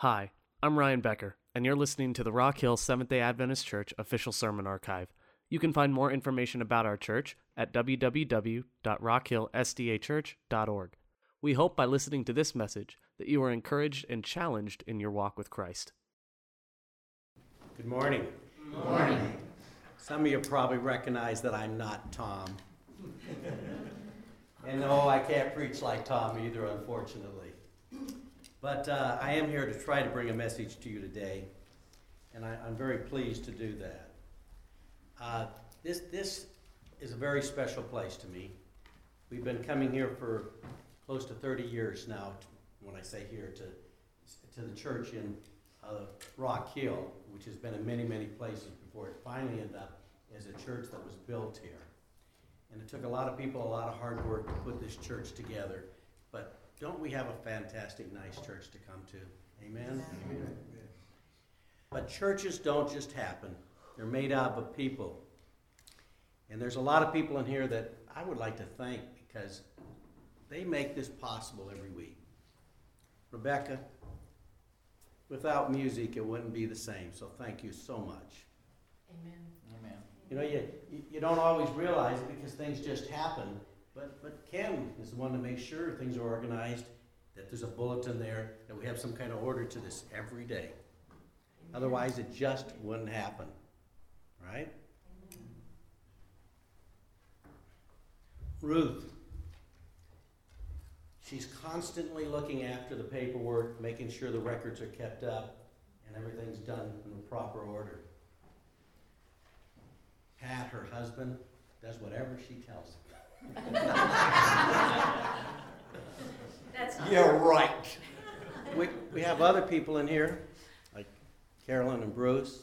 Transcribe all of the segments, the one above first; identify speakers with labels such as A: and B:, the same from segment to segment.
A: Hi, I'm Ryan Becker, and you're listening to the Rock Hill Seventh day Adventist Church official sermon archive. You can find more information about our church at www.rockhillsdachurch.org. We hope by listening to this message that you are encouraged and challenged in your walk with Christ.
B: Good morning.
C: Good morning.
B: Some of you probably recognize that I'm not Tom. and no, I can't preach like Tom either, unfortunately. But uh, I am here to try to bring a message to you today, and I, am very pleased to do that. Uh, this, this is a very special place to me. We've been coming here for close to 30 years now, when I say here, to, to the church in uh, Rock Hill, which has been in many, many places before it finally ended up as a church that was built here. And it took a lot of people, a lot of hard work to put this church together. But don't we have a fantastic, nice church to come to? Amen? Amen. But churches don't just happen, they're made up of people. And there's a lot of people in here that I would like to thank because they make this possible every week. Rebecca, without music, it wouldn't be the same. So thank you so much.
C: Amen.
B: Amen. You know, you, you don't always realize it because things just happen. But, but Ken is the one to make sure things are organized, that there's a bulletin there, that we have some kind of order to this every day. Otherwise, it just wouldn't happen. Right? Ruth. She's constantly looking after the paperwork, making sure the records are kept up and everything's done in the proper order. Pat, her husband, does whatever she tells him.
C: That's not.
B: Yeah, right. We, we have other people in here, like Carolyn and Bruce.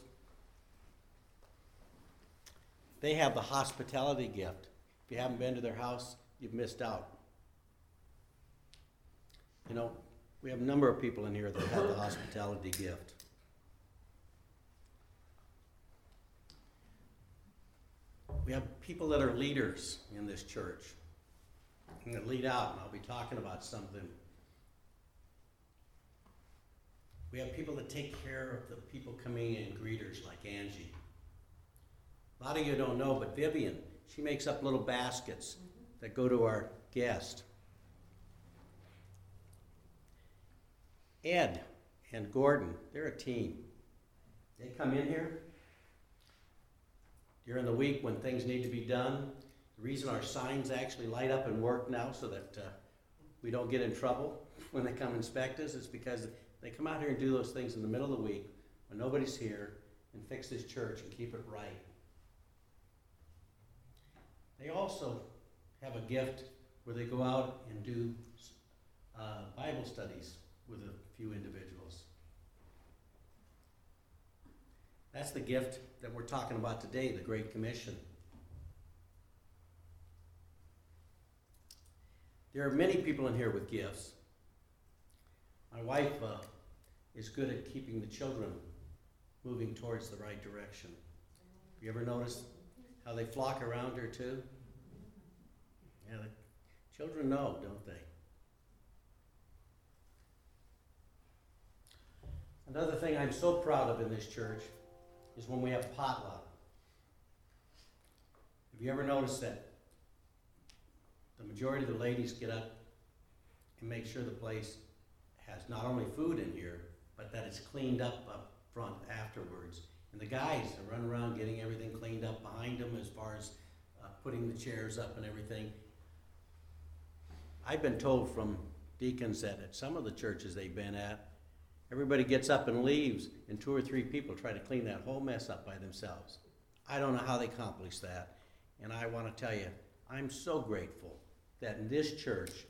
B: They have the hospitality gift. If you haven't been to their house, you've missed out. You know, we have a number of people in here that have the hospitality gift. We have people that are leaders in this church. Going to lead out, and I'll be talking about something. We have people that take care of the people coming in, greeters like Angie. A lot of you don't know, but Vivian, she makes up little baskets mm-hmm. that go to our guest. Ed and Gordon, they're a team. They come in here during the week when things need to be done. The reason our signs actually light up and work now so that uh, we don't get in trouble when they come inspect us is because they come out here and do those things in the middle of the week when nobody's here and fix this church and keep it right. They also have a gift where they go out and do uh, Bible studies with a few individuals. That's the gift that we're talking about today, the Great Commission. There are many people in here with gifts. My wife uh, is good at keeping the children moving towards the right direction. Have you ever noticed how they flock around her too? Yeah, the children know, don't they? Another thing I'm so proud of in this church is when we have potluck. Have you ever noticed that the majority of the ladies get up and make sure the place has not only food in here, but that it's cleaned up up front afterwards. And the guys are running around getting everything cleaned up behind them as far as uh, putting the chairs up and everything. I've been told from deacons that at some of the churches they've been at, everybody gets up and leaves, and two or three people try to clean that whole mess up by themselves. I don't know how they accomplish that. And I want to tell you, I'm so grateful that in this church,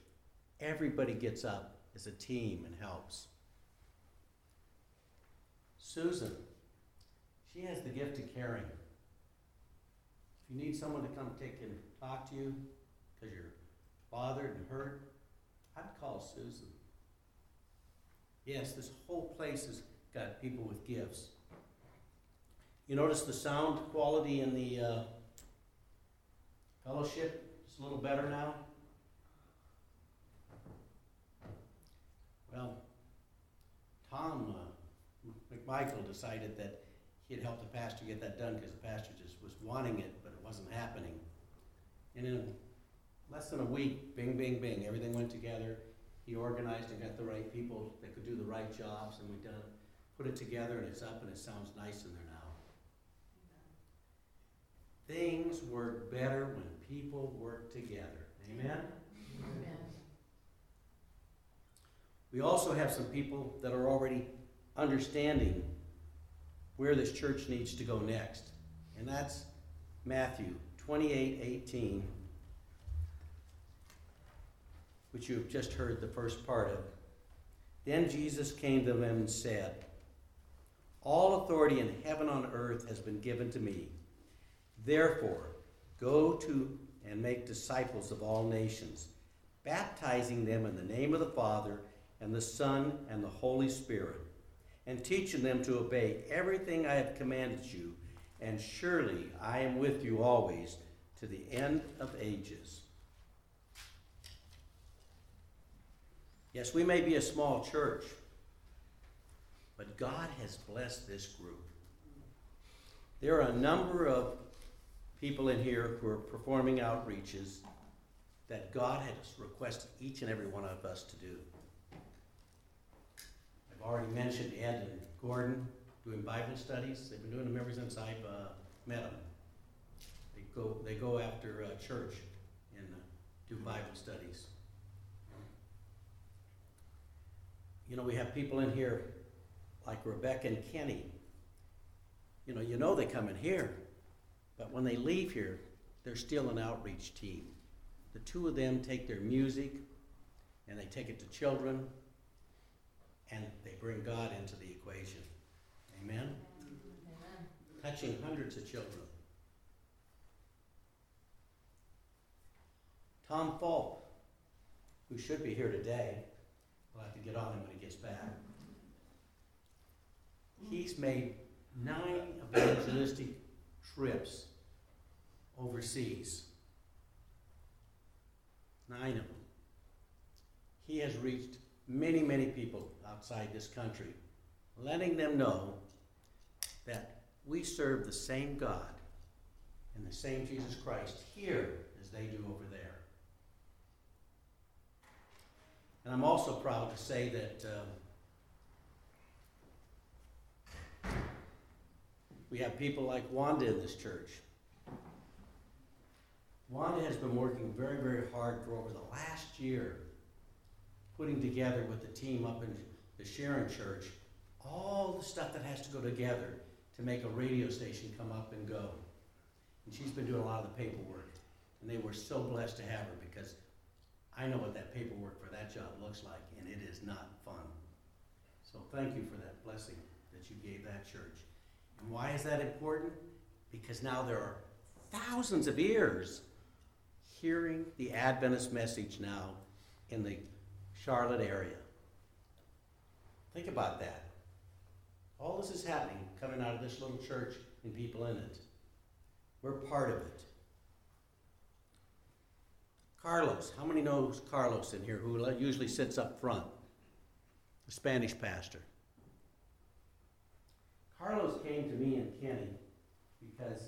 B: everybody gets up as a team and helps. Susan, she has the gift of caring. If you need someone to come take and talk to you because you're bothered and hurt, I'd call Susan. Yes, this whole place has got people with gifts. You notice the sound quality in the uh, fellowship? It's a little better now. Well, Tom uh, Michael decided that he'd help the pastor get that done because the pastor just was wanting it, but it wasn't happening. And in less than a week, bing, bing, bing, everything went together. He organized and got the right people that could do the right jobs, and we've done put it together, and it's up, and it sounds nice in there now. Things work better when people work together. Amen?
C: Amen.
B: We also have some people that are already understanding where this church needs to go next. And that's Matthew 28 18, which you have just heard the first part of. Then Jesus came to them and said, All authority in heaven and on earth has been given to me. Therefore, go to and make disciples of all nations, baptizing them in the name of the Father and the Son and the Holy Spirit, and teaching them to obey everything I have commanded you, and surely I am with you always to the end of ages. Yes, we may be a small church, but God has blessed this group. There are a number of people in here who are performing outreaches that God has requested each and every one of us to do. I've already mentioned Ed and Gordon doing Bible studies. They've been doing them ever since I've uh, met them. They go, they go after uh, church and uh, do Bible studies. You know, we have people in here like Rebecca and Kenny. You know, you know they come in here, but when they leave here, they're still an outreach team. The two of them take their music and they take it to children and they bring God into the equation. Amen?
C: Amen.
B: Touching hundreds of children. Tom Falk, who should be here today, we'll have to get on him when he gets back. He's made nine evangelistic trips overseas. Nine of them. He has reached many, many people outside this country, letting them know that we serve the same God and the same Jesus Christ here as they do over there. And I'm also proud to say that um, we have people like Wanda in this church. Wanda has been working very, very hard for over the last year, putting together with the team up in the Sharon Church all the stuff that has to go together to make a radio station come up and go. And she's been doing a lot of the paperwork. And they were so blessed to have her because I know what that paperwork for that job looks like, and it is not fun. So thank you for that blessing that you gave that church. And why is that important? Because now there are thousands of ears hearing the Adventist message now in the Charlotte area. Think about that. All this is happening coming out of this little church and people in it. We're part of it. Carlos, how many knows Carlos in here who usually sits up front? The Spanish pastor. Carlos came to me and Kenny because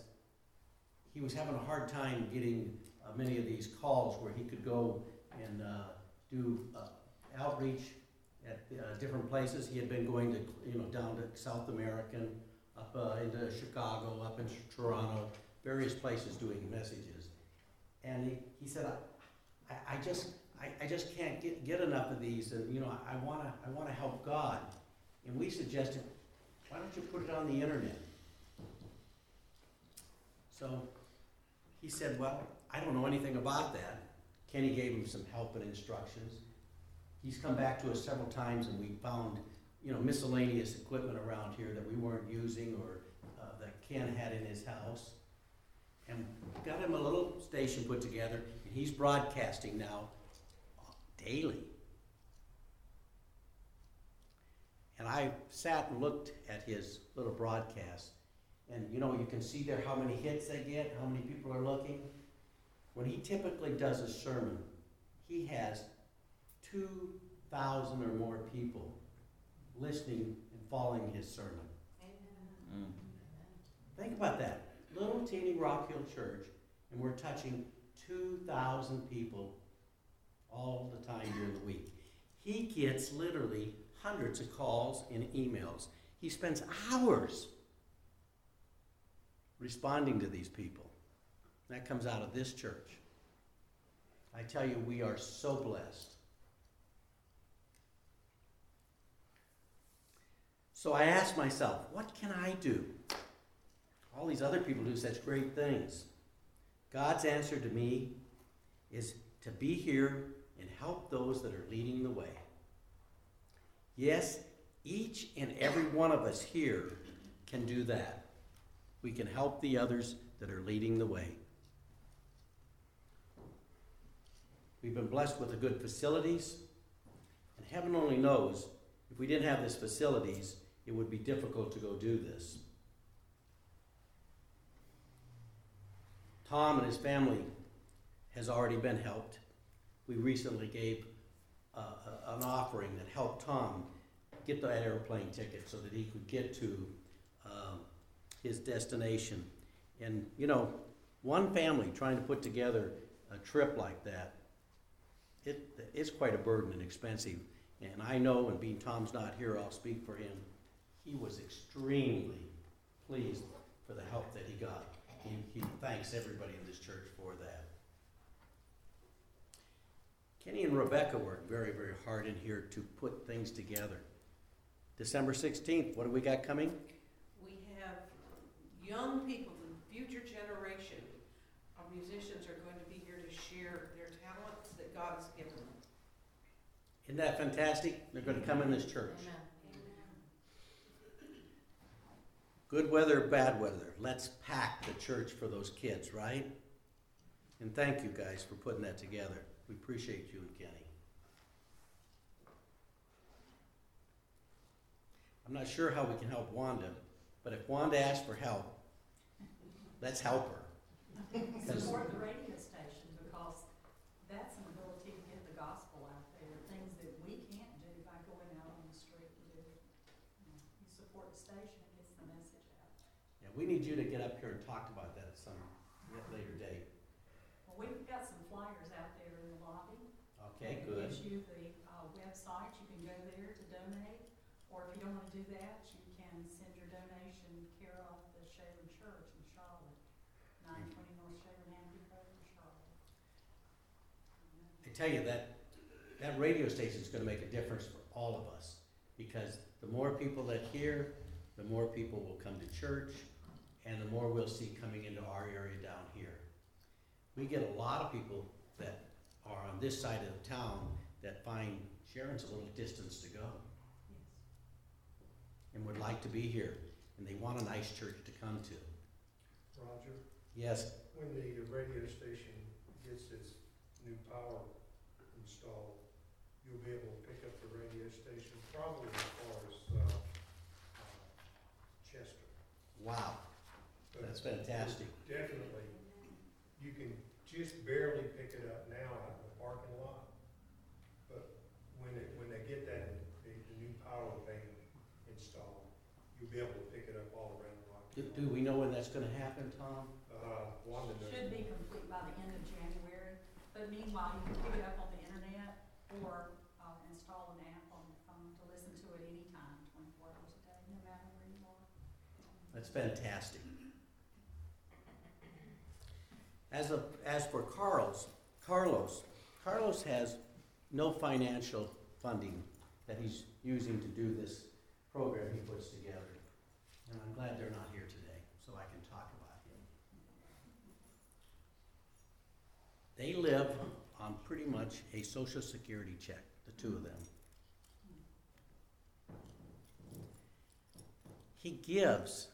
B: he was having a hard time getting uh, many of these calls where he could go and uh, do uh, outreach at uh, different places. He had been going to, you know, down to South American, up uh, into Chicago, up into Toronto, various places doing messages. And he, he said, I, I, just, I, I just can't get, get enough of these, and you know, I, I wanna, I wanna help God. And we suggested, why don't you put it on the internet? So he said, well, I don't know anything about that. Kenny gave him some help and instructions. He's come back to us several times and we found, you know, miscellaneous equipment around here that we weren't using or uh, that Ken had in his house. And got him a little station put together he's broadcasting now daily. And I sat and looked at his little broadcast. And you know, you can see there how many hits they get, how many people are looking. When he typically does a sermon, he has 2,000 or more people listening and following his sermon.
C: Amen.
B: Think about that. Little teeny Rock Hill Church, and we're touching 2,000 people all the time during the week. He gets literally hundreds of calls and emails. He spends hours responding to these people. That comes out of this church. I tell you, we are so blessed. So I asked myself, what can I do? All these other people do such great things. God's answer to me is to be here and help those that are leading the way. Yes, each and every one of us here can do that. We can help the others that are leading the way. We've been blessed with the good facilities, and heaven only knows if we didn't have these facilities, it would be difficult to go do this. Tom and his family has already been helped. We recently gave uh, an offering that helped Tom get that airplane ticket so that he could get to um, his destination. And, you know, one family trying to put together a trip like that, it, it's quite a burden and expensive. And I know, and being Tom's not here, I'll speak for him, he was extremely pleased for the help that he got. He, he thanks everybody in this church for that. Kenny and Rebecca worked very, very hard in here to put things together. December sixteenth, what do we got coming?
D: We have young people, the future generation of musicians are going to be here to share their talents that God has given them.
B: Isn't that fantastic? They're gonna come in this church.
C: Amen.
B: Good weather, bad weather, let's pack the church for those kids, right? And thank you guys for putting that together. We appreciate you and Kenny. I'm not sure how we can help Wanda, but if Wanda asks for help, let's help her.
E: Support the radio station because that's an ability to get the gospel out there, things that we can't do by going out on the street and do it. Support the station, it gets the message out.
B: Yeah, we need you to get up here and talk about that at some later date.
E: Well, we've got some flyers out there in the lobby.
B: Okay,
E: that
B: good.
E: Gives you the, uh, website, you can go there to donate, or if you don't wanna do that, you can send your donation care of the Sharon Church in Charlotte, nine twenty North Sharon Amity Road in Charlotte.
B: I tell you, that, that radio station is gonna make a difference for all of us. Because the more people that hear, the more people will come to church, and the more we'll see coming into our area down here. We get a lot of people that are on this side of the town that find Sharon's a little distance to go
E: Yes.
B: and would like to be here, and they want a nice church to come to.
F: Roger,
B: Yes,
F: when the radio station gets its new power installed, you'll be able to pick up the radio station probably as far as, uh, uh, Chester.
B: wow,
F: But
B: that's fantastic.
F: Definitely, you can just barely pick it up now out in the parking lot. But when it, when they get that, the, the new power bank installed, you'll be able to pick it up all around
B: Do,
F: Rocky.
B: do we know when that's gonna happen, Tom?
F: Uh, Wanda knows.
E: Should be complete by the end of January, but meanwhile, you can pick it up on the internet or, uh, install an app on your phone to listen to it anytime, twenty-four hours a day, no matter where you are.
B: That's fantastic. As of, as for Carl's, Carlos, Carlos has no financial funding that he's using to do this program he puts together. And I'm glad they're not here today, so I can talk about him. They live on pretty much a social security check, the two of them. He gives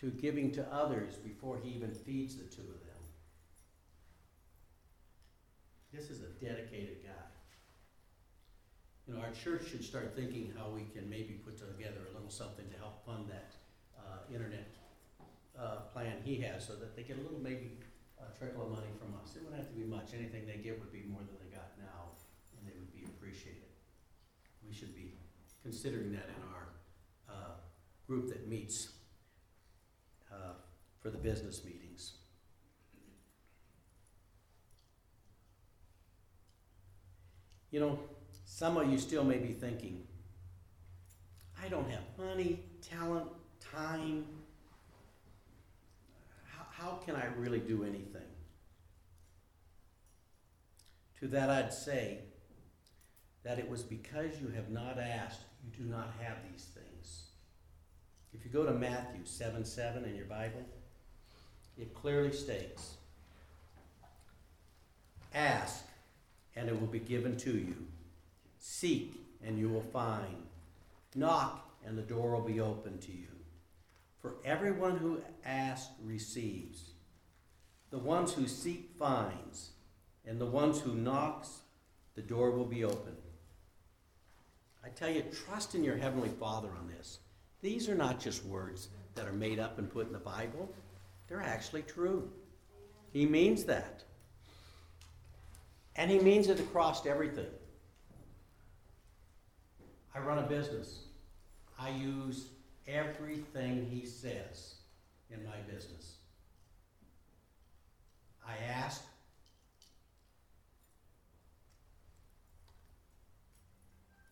B: to giving to others before he even feeds the two of them. This is a dedicated guy. You know, our church should start thinking how we can maybe put together a little something to help fund that, uh, internet, uh, plan he has, so that they get a little maybe a trickle of money from us. It wouldn't have to be much, anything they give would be more than they got now, and they would be appreciated. We should be considering that in our group that meets uh, for the business meetings. You know, some of you still may be thinking, I don't have money, talent, time. How, how can I really do anything? To that I'd say that it was because you have not asked, you do not have these things. If you go to Matthew 7 7 in your Bible, it clearly states Ask, and it will be given to you. Seek, and you will find. Knock, and the door will be open to you. For everyone who asks receives. The ones who seek finds, and the ones who knocks, the door will be open. I tell you, trust in your heavenly Father on this. These are not just words that are made up and put in the Bible. They're actually true. He means that. And he means it across everything. I run a business. I use everything he says in my business. I ask.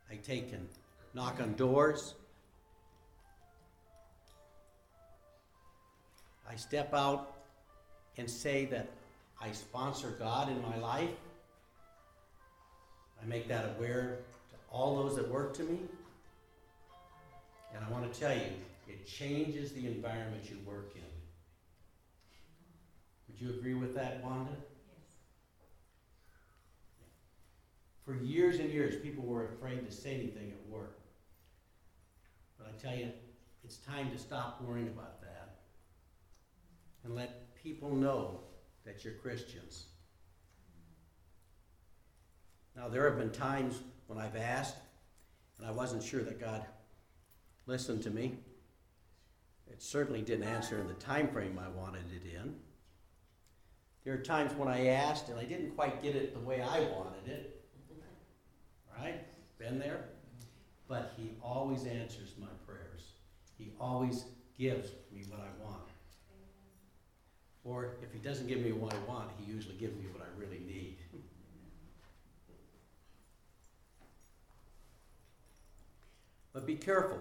B: I take and knock on doors. I step out and say that I sponsor God in my life. I make that aware to all those that work to me. And I want to tell you, it changes the environment you work in. Would you agree with that, Wanda?
E: Yes.
B: For years and years, people were afraid to say anything at work. But I tell you, it's time to stop worrying about that and let people know that you're Christians. Now, there have been times when I've asked and I wasn't sure that God listened to me. It certainly didn't answer in the time frame I wanted it in. There are times when I asked and I didn't quite get it the way I wanted it. Right? Been there? But he always answers my prayers. He always gives me what I want. Or if he doesn't give me what I want, he usually gives me what I really need. But be careful,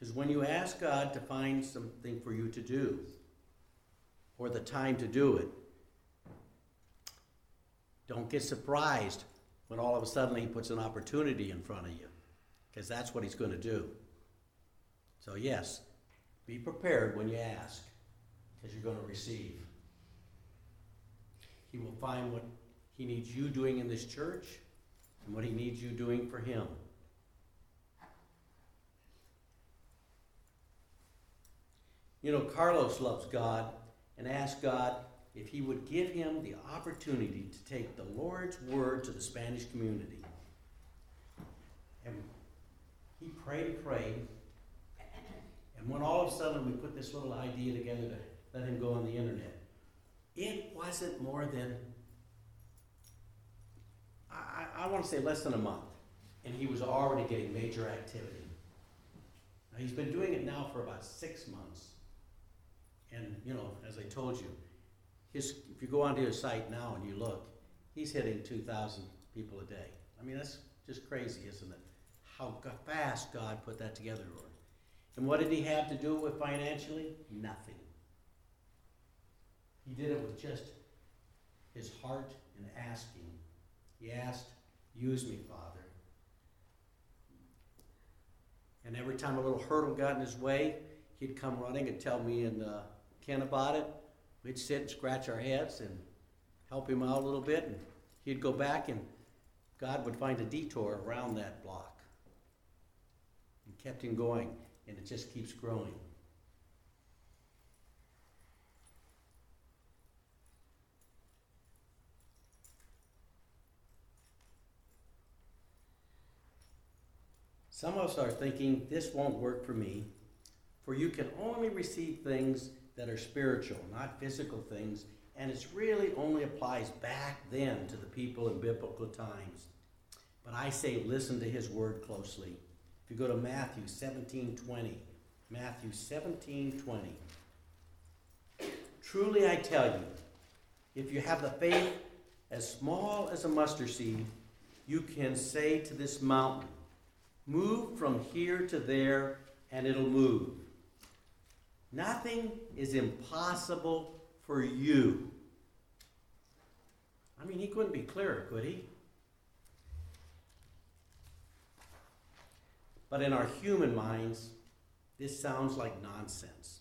B: because when you ask God to find something for you to do, or the time to do it, don't get surprised when all of a sudden he puts an opportunity in front of you, because that's what he's going to do. So, yes, be prepared when you ask, because you're going to receive. He will find what he needs you doing in this church and what he needs you doing for him. You know, Carlos loves God and asked God if he would give him the opportunity to take the Lord's word to the Spanish community. And he prayed and prayed. And when all of a sudden we put this little idea together to let him go on the internet, it wasn't more than, I, I want to say less than a month. And he was already getting major activity. Now, he's been doing it now for about six months. And, you know, as I told you, his, if you go onto his site now and you look, he's hitting 2,000 people a day. I mean, that's just crazy, isn't it? How fast God put that together. And what did he have to do with financially? Nothing. He did it with just his heart and asking. He asked, Use me, Father. And every time a little hurdle got in his way, he'd come running and tell me and uh, Ken about it. We'd sit and scratch our heads and help him out a little bit, and he'd go back, and God would find a detour around that block. And kept him going, and it just keeps growing. Some of us are thinking, this won't work for me, for you can only receive things that are spiritual, not physical things, and it really only applies back then to the people in biblical times. But I say, listen to his word closely. If you go to Matthew 17 20, Matthew 17 20. Truly I tell you, if you have the faith as small as a mustard seed, you can say to this mountain, Move from here to there, and it'll move. Nothing is impossible for you. I mean, he couldn't be clearer, could he? But in our human minds, this sounds like nonsense.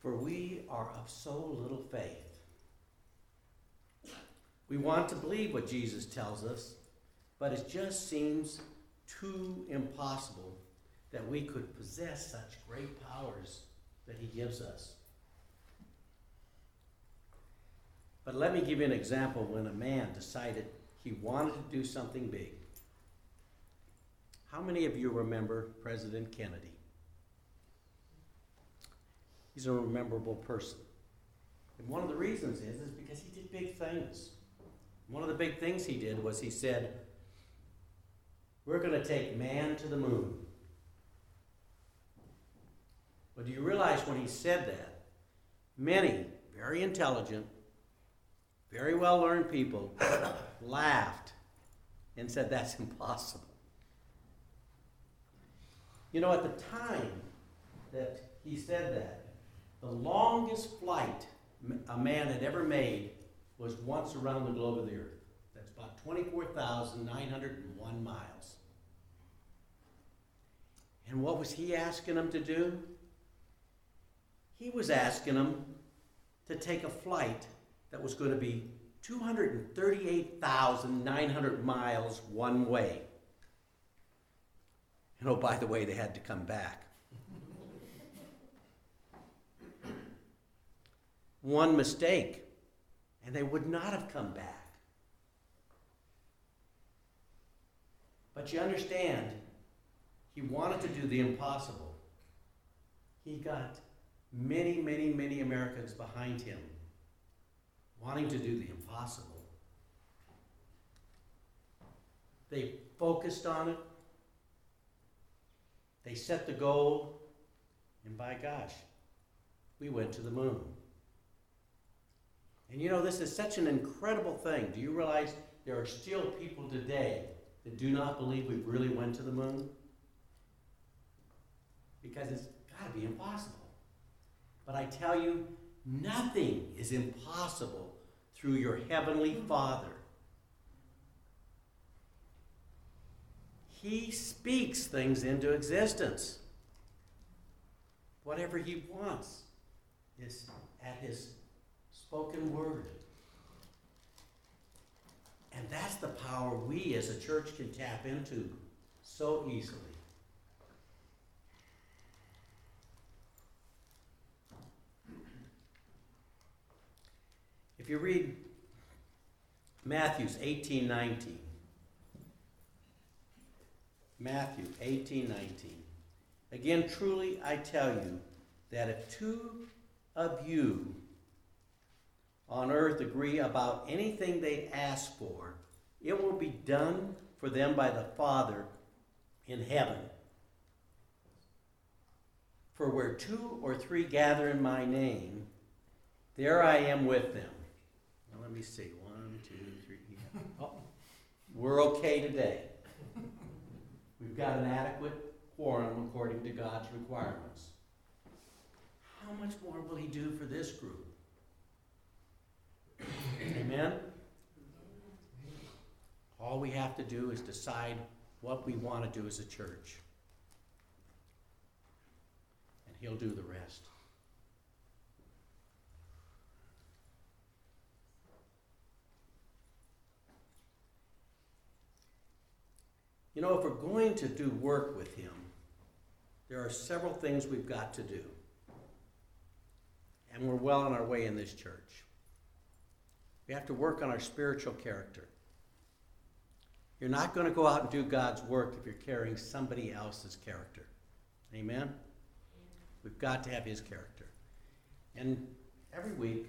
B: For we are of so little faith. We want to believe what Jesus tells us, but it just seems too impossible that we could possess such great powers that He gives us. But let me give you an example when a man decided he wanted to do something big. How many of you remember President Kennedy? He's a memorable person. And one of the reasons is, is because he did big things. One of the big things he did was he said, We're going to take man to the moon. But do you realize when he said that, many very intelligent, very well learned people laughed and said, That's impossible. You know, at the time that he said that, the longest flight a man had ever made was once around the globe of the earth. That's about 24,901 miles. And what was he asking them to do? He was asking them to take a flight that was going to be 238,900 miles one way. And oh, by the way, they had to come back. One mistake, and they would not have come back. But you understand, he wanted to do the impossible. He got many, many, many Americans behind him wanting to do the impossible. They focused on it, they set the goal, and by gosh, we went to the moon. And you know, this is such an incredible thing. Do you realize there are still people today that do not believe we really went to the moon? Because it's got to be impossible. But I tell you, nothing is impossible through your heavenly Father. He speaks things into existence. Whatever He wants is at His spoken word. And that's the power we as a church can tap into so easily. If you read Matthew's 18 19, Matthew 18 19, again, truly I tell you that if two of you on earth agree about anything they ask for, it will be done for them by the Father in heaven. For where two or three gather in my name, there I am with them. Let me see. One, two, three. Oh, we're okay today. We've got an adequate quorum according to God's requirements. How much more will He do for this group? Amen? All we have to do is decide what we want to do as a church. And He'll do the rest. You know, if we're going to do work with Him, there are several things we've got to do. And we're well on our way in this church. We have to work on our spiritual character. You're not going to go out and do God's work if you're carrying somebody else's character. Amen? We've got to have His character. And every week,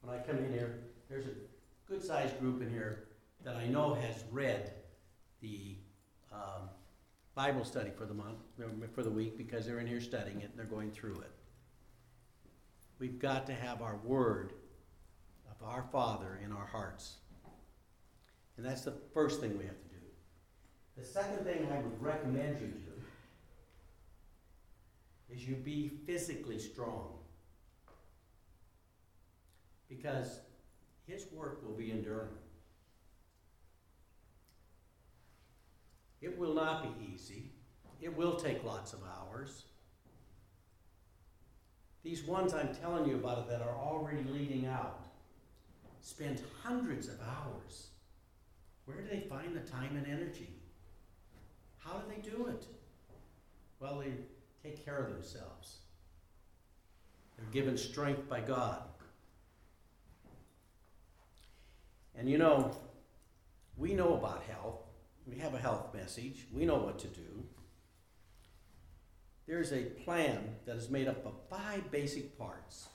B: when I come in here, there's a good sized group in here that I know has read the um, Bible study for the month, for the week, because they're in here studying it and they're going through it. We've got to have our word of our Father in our hearts. And that's the first thing we have to do. The second thing I would recommend you do is you be physically strong. Because his work will be enduring. It will not be easy. It will take lots of hours. These ones I'm telling you about that are already leading out spend hundreds of hours. Where do they find the time and energy? How do they do it? Well, they take care of themselves. They're given strength by God. And you know, we know about health. We have a health message. We know what to do. There's a plan that is made up of five basic parts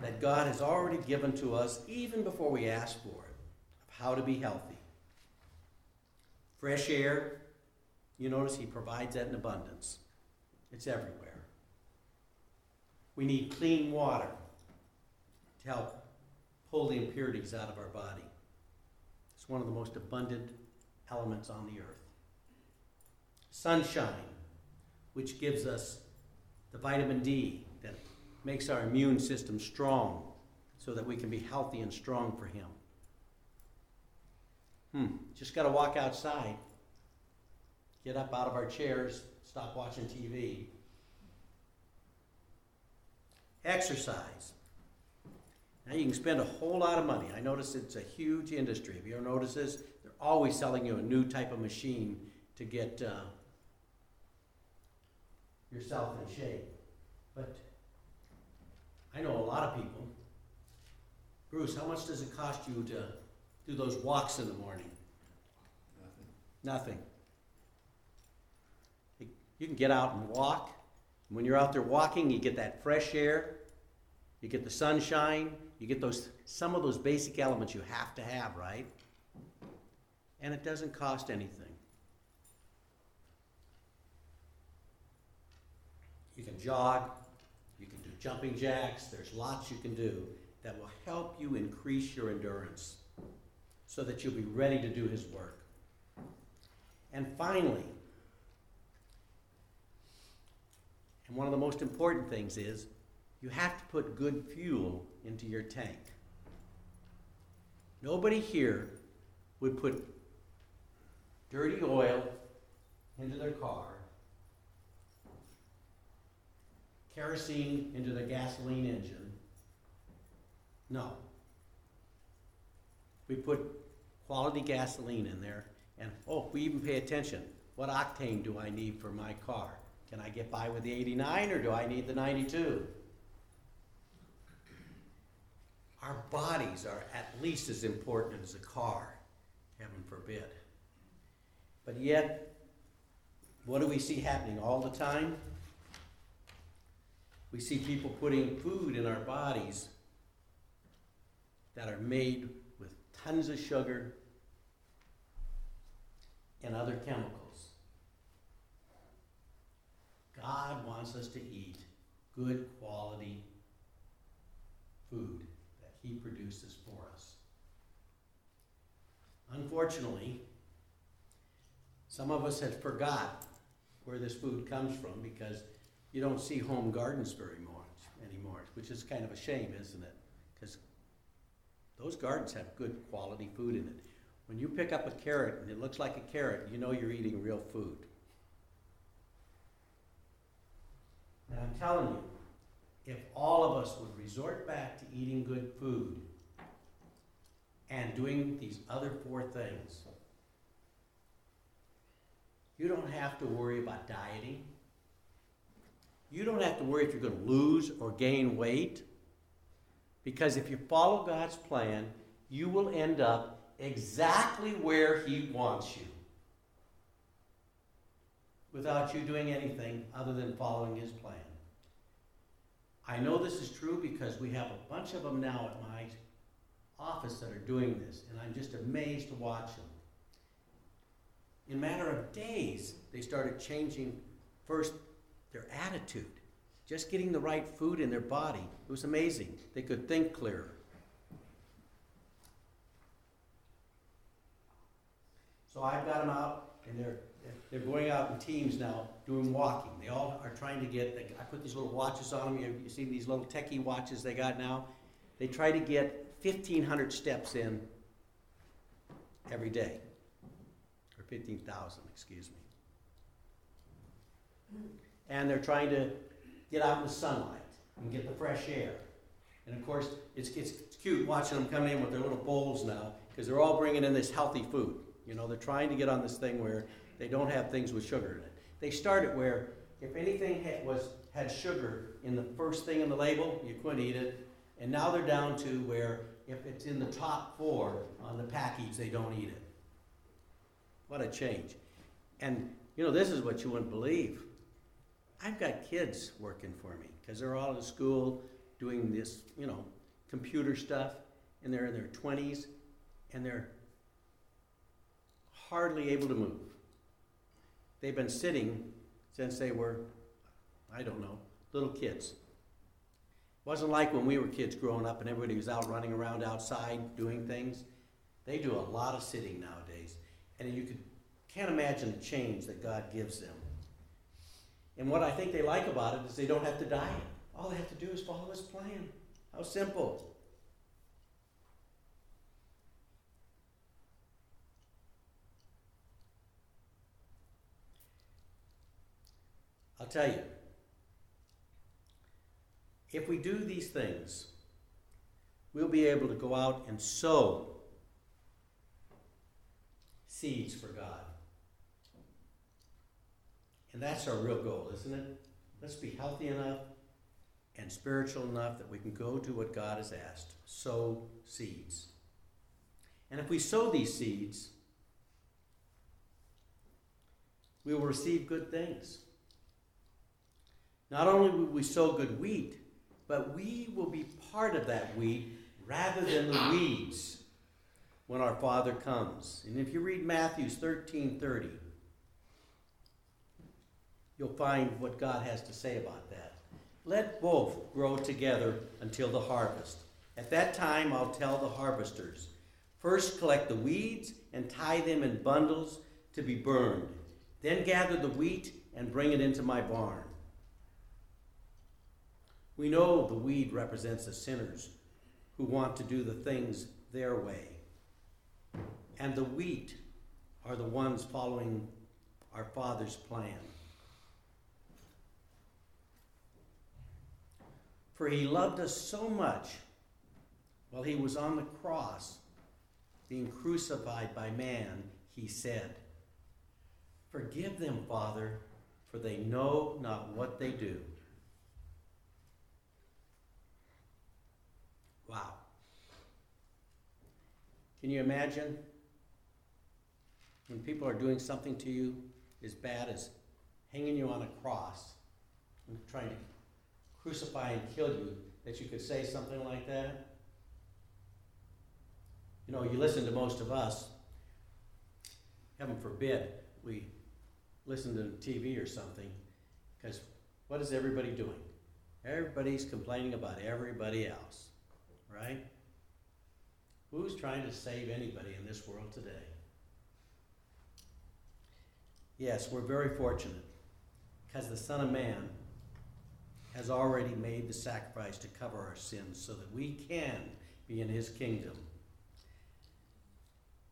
B: that God has already given to us even before we ask for it of how to be healthy. Fresh air, you notice He provides that in abundance, it's everywhere. We need clean water to help pull the impurities out of our body. It's one of the most abundant elements on the earth. Sunshine, which gives us the vitamin D that makes our immune system strong so that we can be healthy and strong for Him. Hmm, just got to walk outside, get up out of our chairs, stop watching TV. Exercise. Now you can spend a whole lot of money. I notice it's a huge industry. Have you ever noticed this? Always selling you a new type of machine to get uh, yourself in shape. But I know a lot of people. Bruce, how much does it cost you to do those walks in the morning? Nothing. Nothing. You can get out and walk. When you're out there walking, you get that fresh air, you get the sunshine, you get those some of those basic elements you have to have, right? And it doesn't cost anything. You can jog, you can do jumping jacks, there's lots you can do that will help you increase your endurance so that you'll be ready to do his work. And finally, and one of the most important things is you have to put good fuel into your tank. Nobody here would put dirty oil into their car, kerosene into their gasoline engine. No. We put quality gasoline in there, and oh, we even pay attention. What octane do I need for my car? Can I get by with the 89 or do I need the 92? Our bodies are at least as important as a car, heaven forbid. But yet, what do we see happening all the time? We see people putting food in our bodies that are made with tons of sugar and other chemicals. God wants us to eat good quality food that He produces for us. Unfortunately, some of us have forgot where this food comes from because you don't see home gardens very much anymore, which is kind of a shame, isn't it? Because those gardens have good quality food in it. When you pick up a carrot and it looks like a carrot, you know you're eating real food. And I'm telling you, if all of us would resort back to eating good food and doing these other four things, you don't have to worry about dieting. You don't have to worry if you're going to lose or gain weight. Because if you follow God's plan, you will end up exactly where He wants you without you doing anything other than following His plan. I know this is true because we have a bunch of them now at my office that are doing this, and I'm just amazed to watch them. In a matter of days, they started changing first their attitude, just getting the right food in their body. It was amazing. They could think clearer. So I've got them out, and they're they're going out in teams now doing walking. They all are trying to get. I put these little watches on them. You, you see these little techie watches they got now. They try to get 1,500 steps in every day, 15,000, excuse me. And they're trying to get out in the sunlight and get the fresh air. And of course, it's, it's, cute watching them come in with their little bowls now because they're all bringing in this healthy food. You know, they're trying to get on this thing where they don't have things with sugar in it. They started where if anything had, was, had sugar in the first thing in the label, you couldn't eat it. And now they're down to where if it's in the top four on the package, they don't eat it. What a change. And, you know, this is what you wouldn't believe. I've got kids working for me because they're all in school doing this, you know, computer stuff, and they're in their 20s, and they're hardly able to move. They've been sitting since they were, I don't know, little kids. Wasn't like when we were kids growing up and everybody was out running around outside doing things. They do a lot of sitting nowadays. And you could, can't imagine the change that God gives them. And what I think they like about it is they don't have to diet. All they have to do is follow His plan. How simple. I'll tell you, if we do these things, we'll be able to go out and sow seeds for God. And that's our real goal, isn't it? Let's be healthy enough and spiritual enough that we can go do what God has asked sow seeds. And if we sow these seeds, we will receive good things. Not only will we sow good wheat, but we will be part of that wheat rather than the weeds when our Father comes. And if you read Matthews 13 30, you'll find what God has to say about that. Let both grow together until the harvest. At that time, I'll tell the harvesters first collect the weeds and tie them in bundles to be burned, then gather the wheat and bring it into my barn. We know the weed represents the sinners who want to do the things their way. And the wheat are the ones following our Father's plan. For he loved us so much while he was on the cross, being crucified by man, he said, Forgive them, Father, for they know not what they do. Wow. Can you imagine when people are doing something to you as bad as hanging you on a cross and trying to crucify and kill you, that you could say something like that? You know, you listen to most of us, heaven forbid, we listen to TV or something, because what is everybody doing? Everybody's complaining about everybody else, right? Who's trying to save anybody in this world today? Yes, we're very fortunate because the Son of Man has already made the sacrifice to cover our sins so that we can be in His kingdom.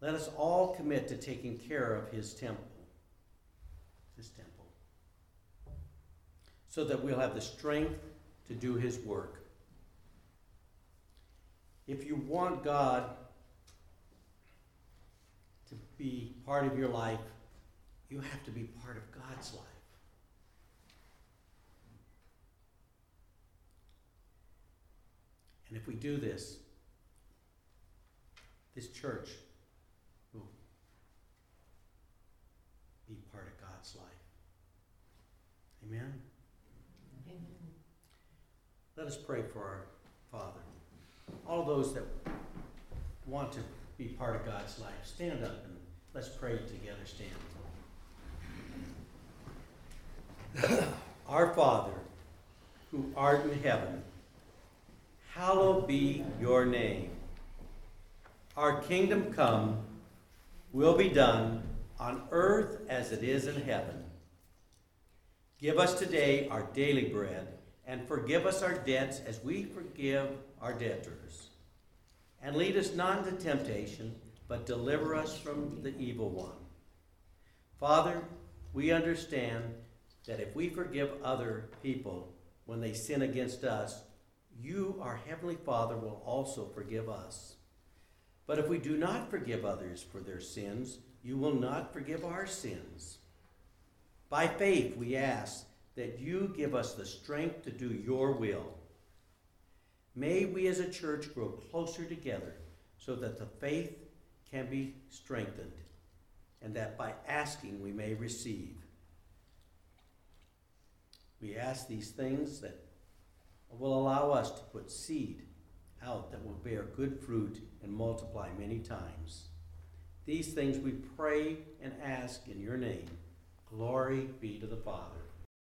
B: Let us all commit to taking care of His temple, His temple, so that we'll have the strength to do His work. If you want God to be part of your life, you have to be part of God's life. And if we do this, this church will be part of God's life. Amen?
C: Amen.
B: Let us pray for our Father. All those that want to be part of God's life, stand up and Let's pray together, stand. Our Father, who art in heaven, hallowed be your name. Our kingdom come, will be done on earth as it is in heaven. Give us today our daily bread, and forgive us our debts as we forgive our debtors. And lead us not into temptation, but deliver us from the evil one. Father, we understand that if we forgive other people when they sin against us, you, our Heavenly Father, will also forgive us. But if we do not forgive others for their sins, you will not forgive our sins. By faith, we ask that you give us the strength to do your will. May we as a church grow closer together so that the faith can be strengthened, and that by asking we may receive. We ask these things that will allow us to put seed out that will bear good fruit and multiply many times. These things we pray and ask in your name. Glory be to the Father,